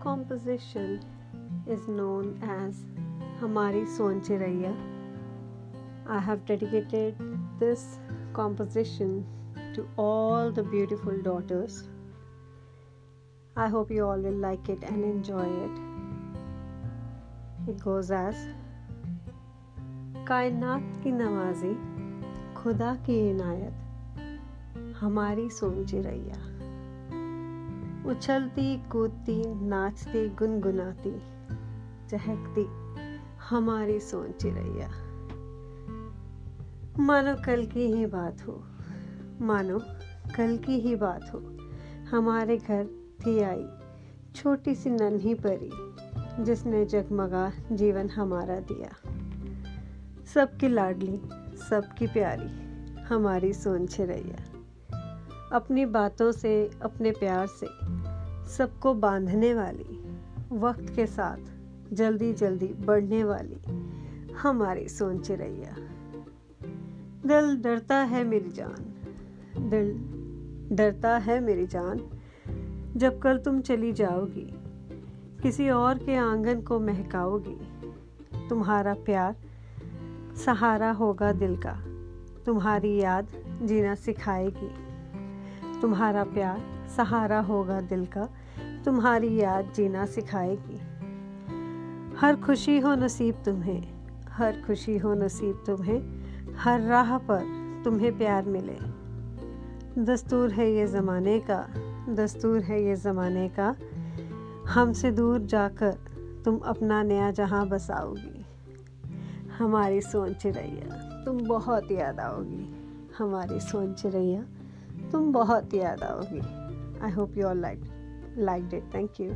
composition is known as Hamari Son Chiraiya. I have dedicated this composition to all the beautiful daughters. I hope you all will like it and enjoy it. It goes as कायनात की नवाजी खुदा की इनायत हमारी सोन चिड़ैया उछलती, कूदती, नाचती, गुनगुनाती, चहकती, हमारी सोन चिड़ैया मानो कल की ही बात हो, मानो कल की ही बात हो, हमारे घर थी आई, छोटी सी नन्ही परी, जिसने जगमगा जीवन हमारा दिया। सबकी लाडली, सबकी प्यारी, हमारी सोन छिरैया अपनी बातों से, अपने प्यार से, सबको बांधने वाली, वक्त के साथ जल्दी जल्दी बढ़ने वाली हमारी सोन चिरैया दिल डरता है मेरी जान, दिल डरता है मेरी जान, जब कल तुम चली जाओगी, किसी और के आँगन को महकाओगी, तुम्हारा प्यार सहारा होगा दिल का, तुम्हारी याद जीना सिखाएगी। तुम्हारा प्यार सहारा होगा दिल का, तुम्हारी याद जीना सिखाएगी। हर खुशी हो नसीब तुम्हें, हर खुशी हो नसीब तुम्हें, हर राह पर तुम्हें प्यार मिले। दस्तूर है ये ज़माने का, दस्तूर है ये ज़माने का। हमसे दूर जाकर तुम अपना नया जहाँ बसाओगी। हमारी सोन चिड़ैया तुम बहुत याद आओगी। हमारी सोन चिड़ैया तुम बहुत याद आओगी I hope you are like like did thank you